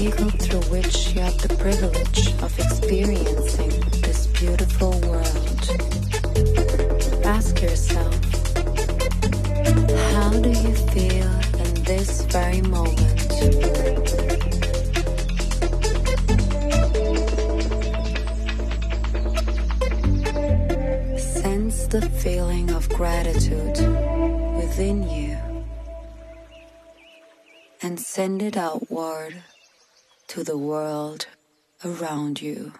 vehicle through which you have the privilege of experiencing this beautiful world. Ask yourself, how do you feel in this very moment? Sense the feeling of gratitude within you and send it outward to the world around you.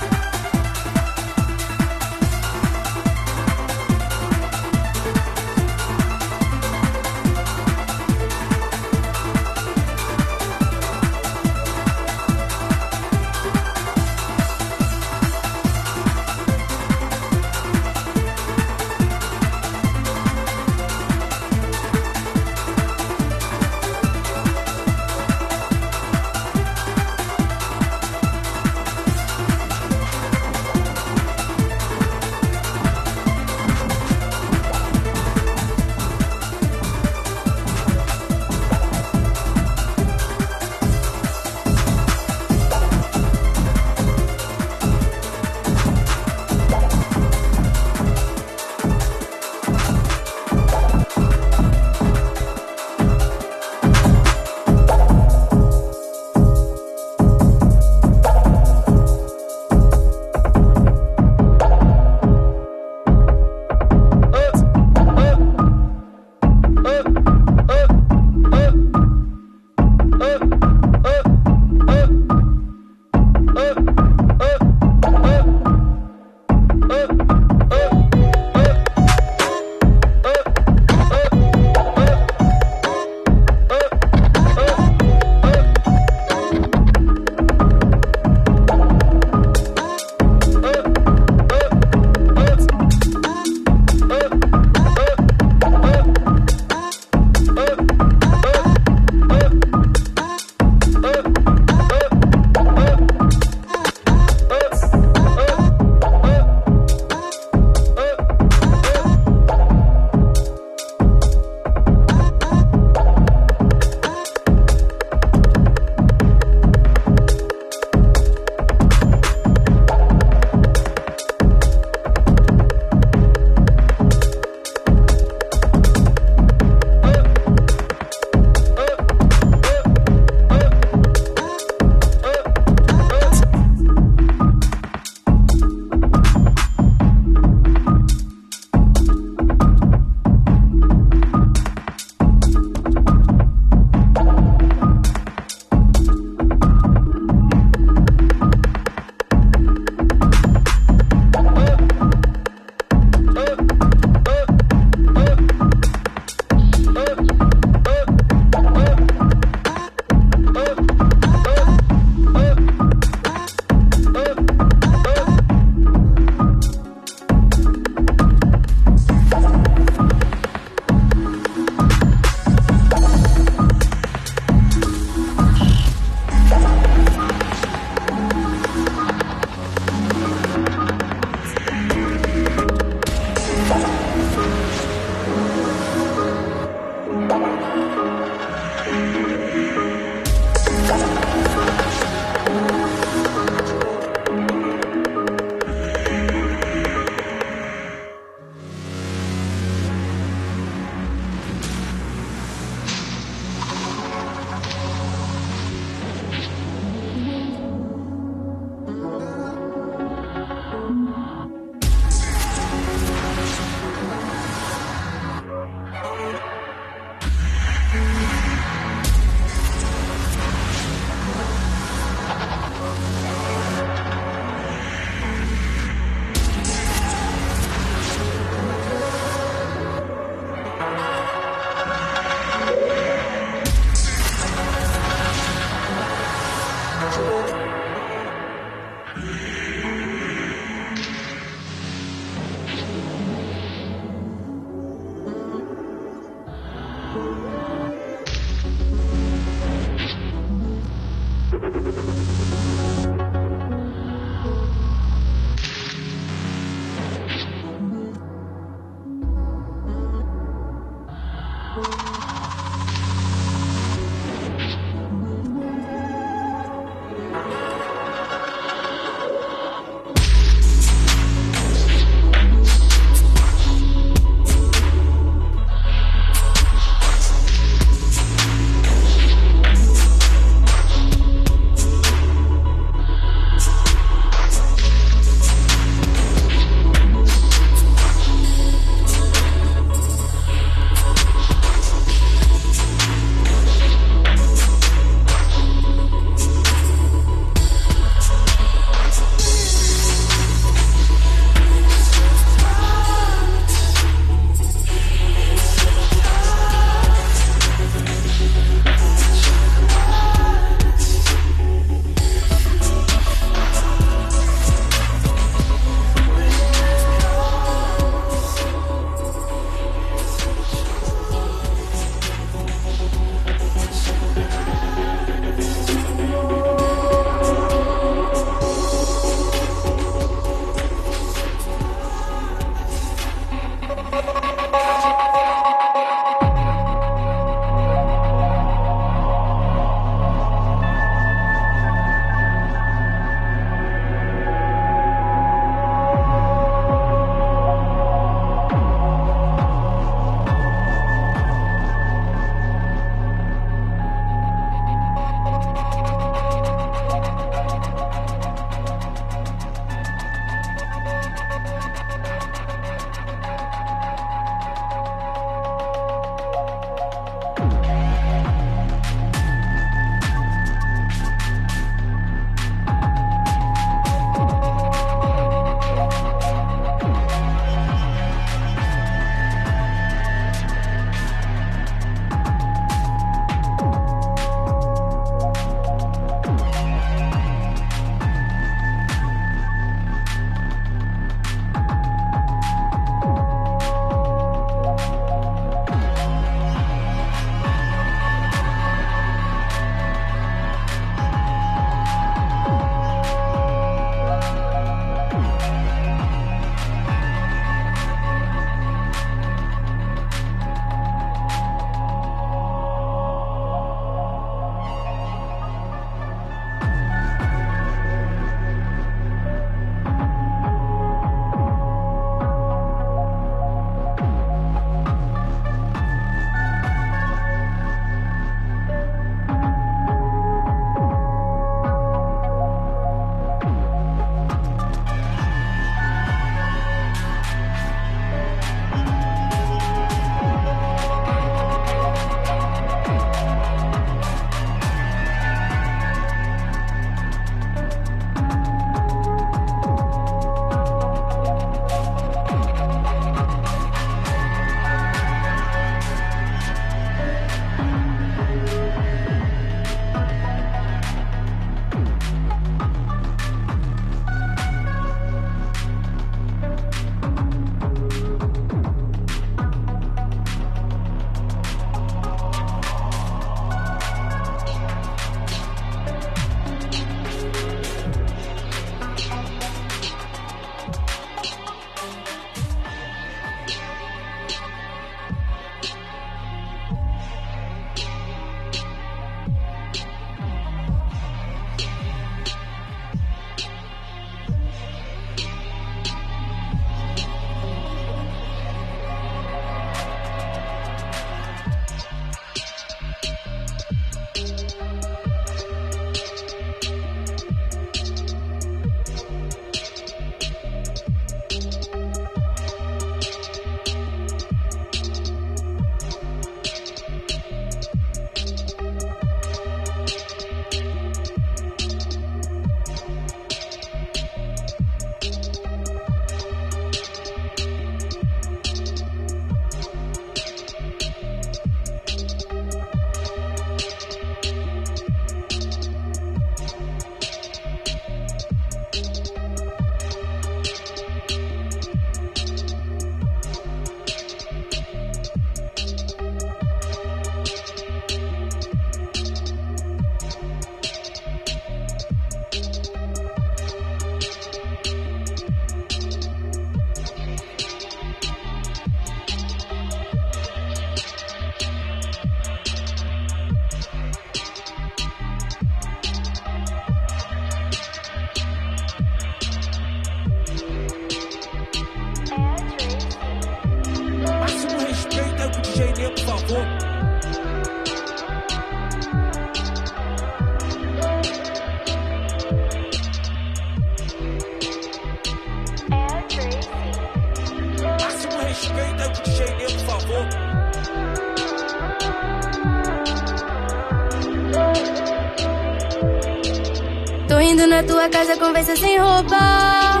pensa em roubar.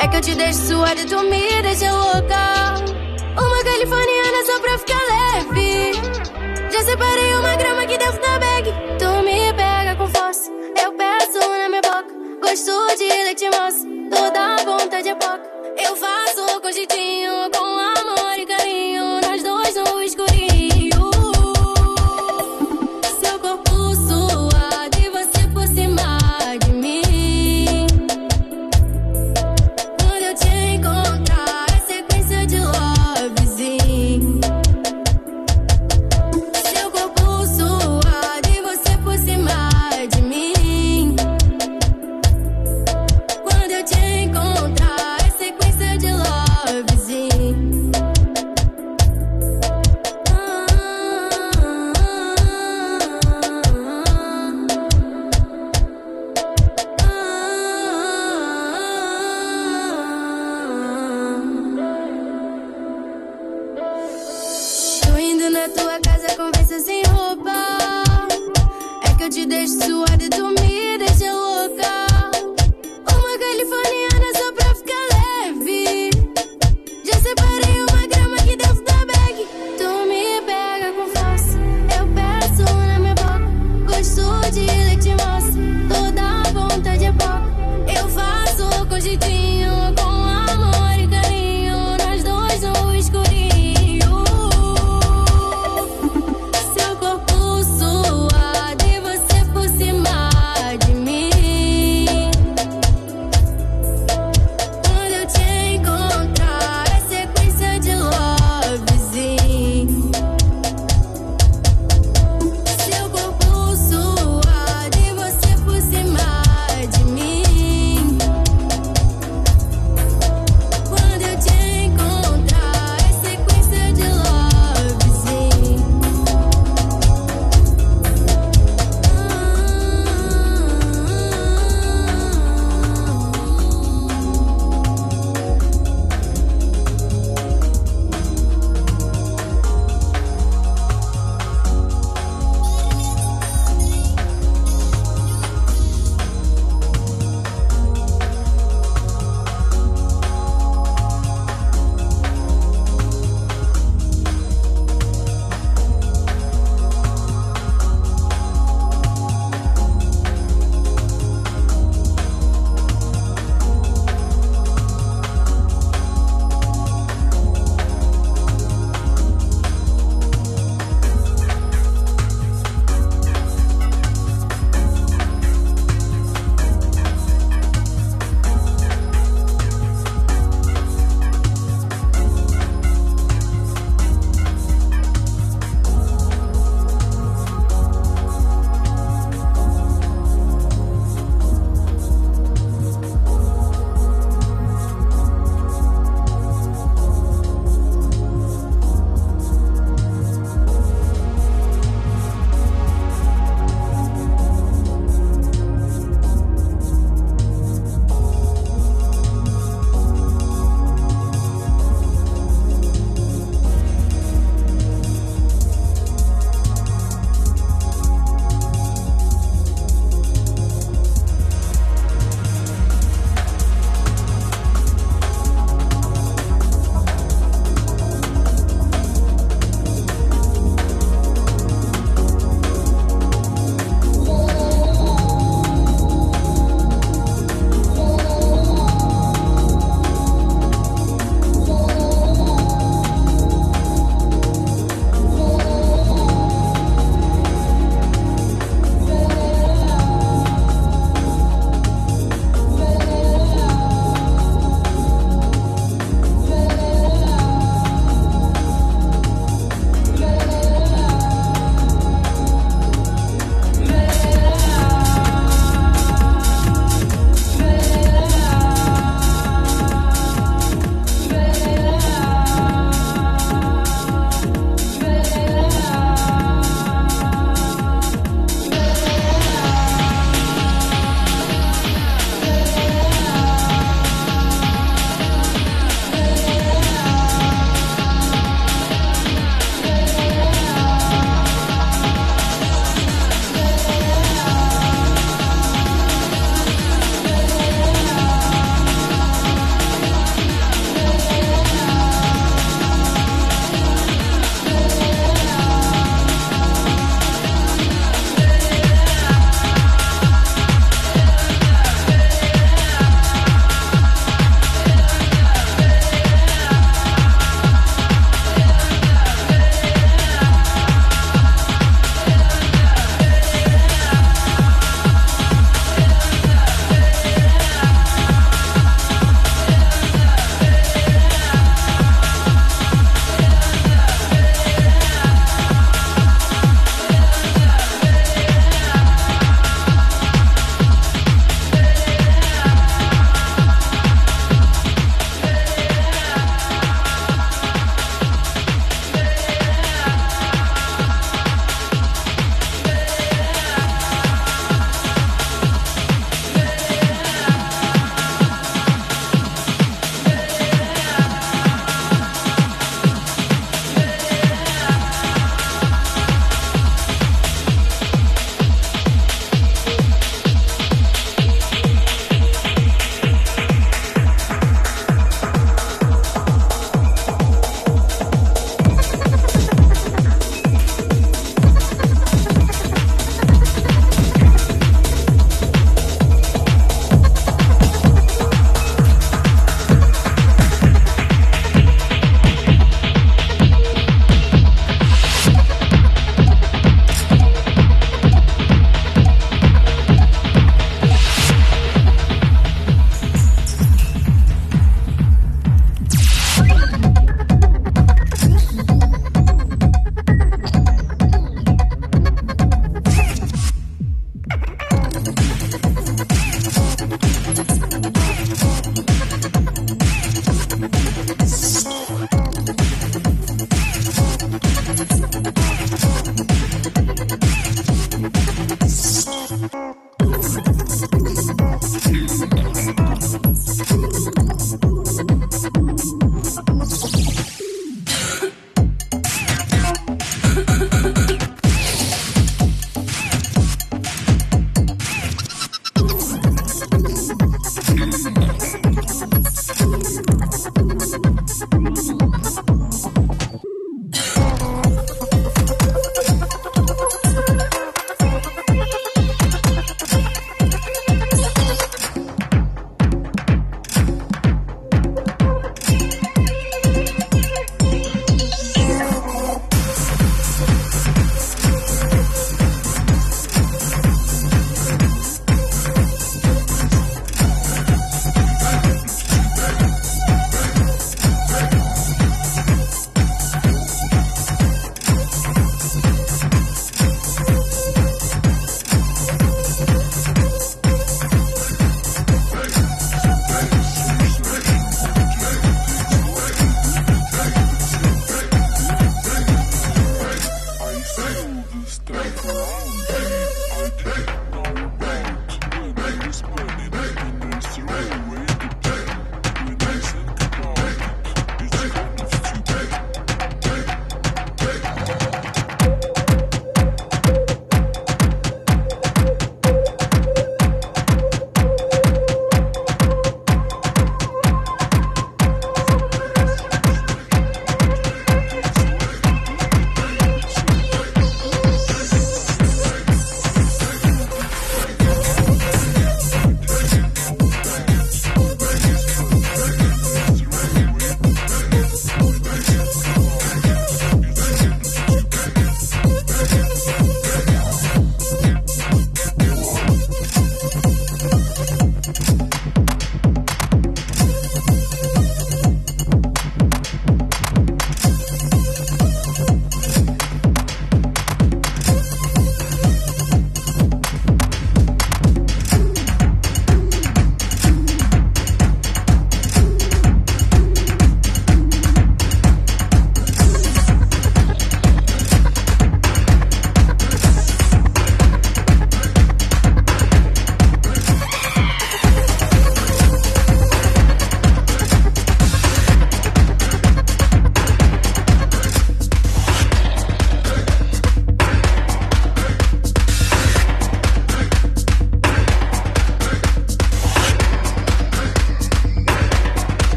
É que eu te deixo suada e tu me deixa louca.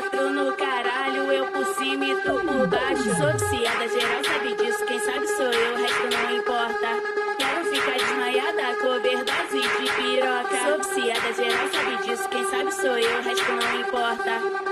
quatro no caralho, eu por cima e tu por baixo. Sou viciada, geral sabe disso, quem sabe sou eu, o resto não importa. Quero ficar desmaiada, coberta de piroca. Sou viciada, geral sabe disso, quem sabe sou eu, o resto não importa.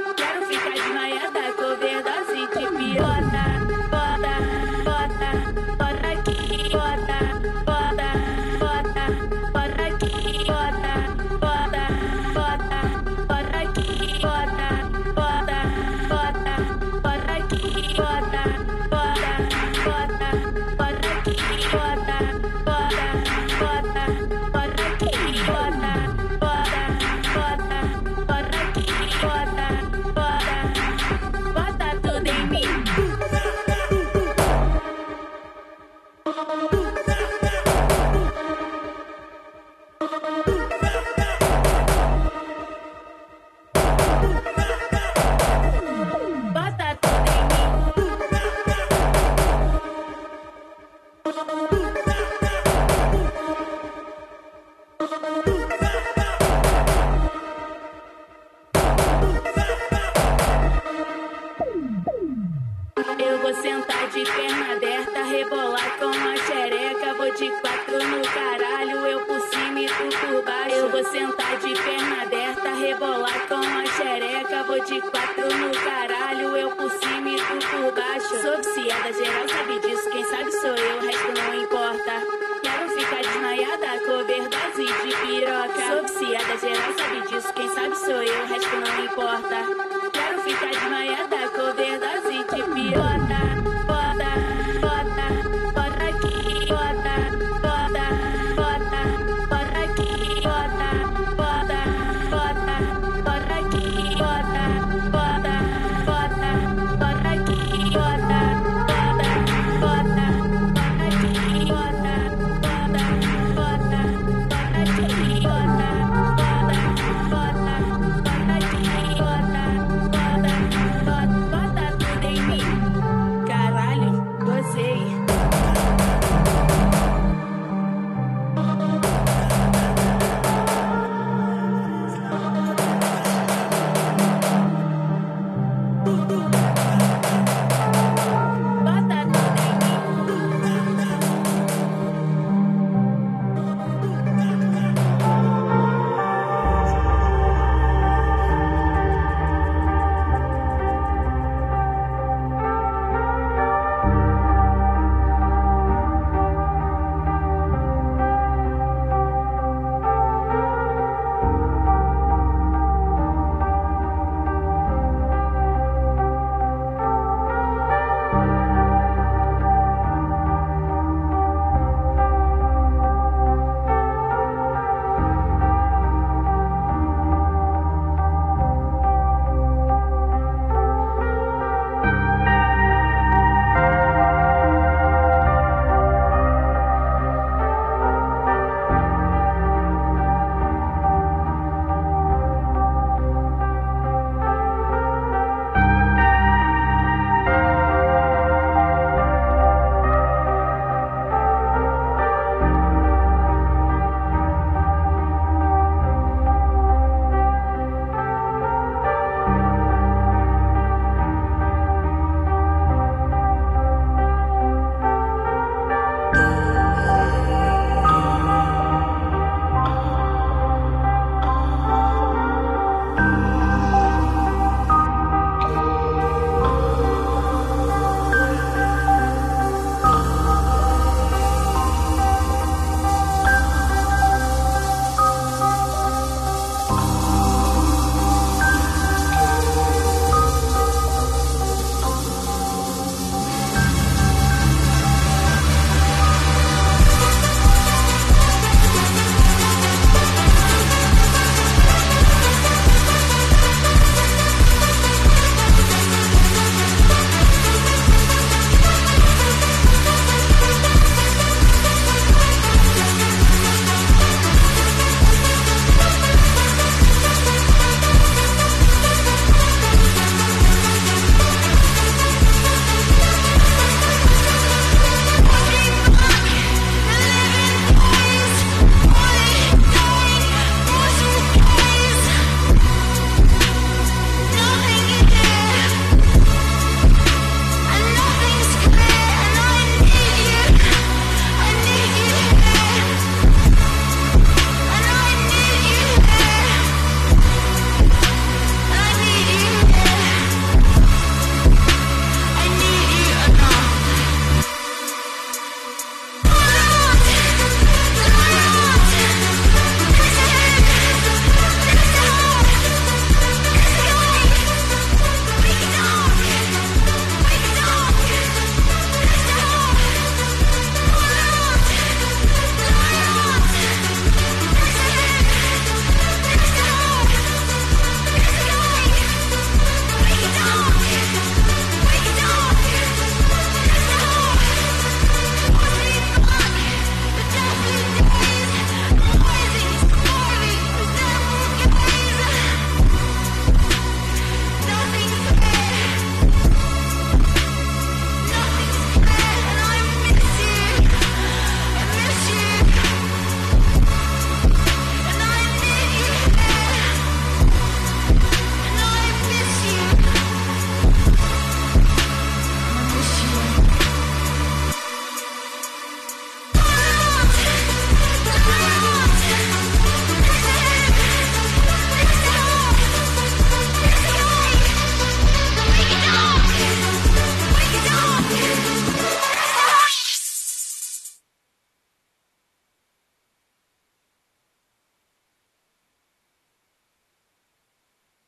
Thank you. Eu vou sentar de perna aberta, rebolar com a xereca. Vou de quatro no caralho, eu por cima e tu por baixo. Eu vou sentar de perna aberta, rebolar com a xereca. Vou de quatro no caralho, eu por cima e tu por baixo. Sou viciada, geral sabe disso, quem sabe sou eu, o resto não importa. Quero ficar desmaiada coberta overdose de piroca. Sou viciada, geral sabe disso, quem sabe sou eu, o resto não importa fica desmaiada tá com o dedo assim de piota.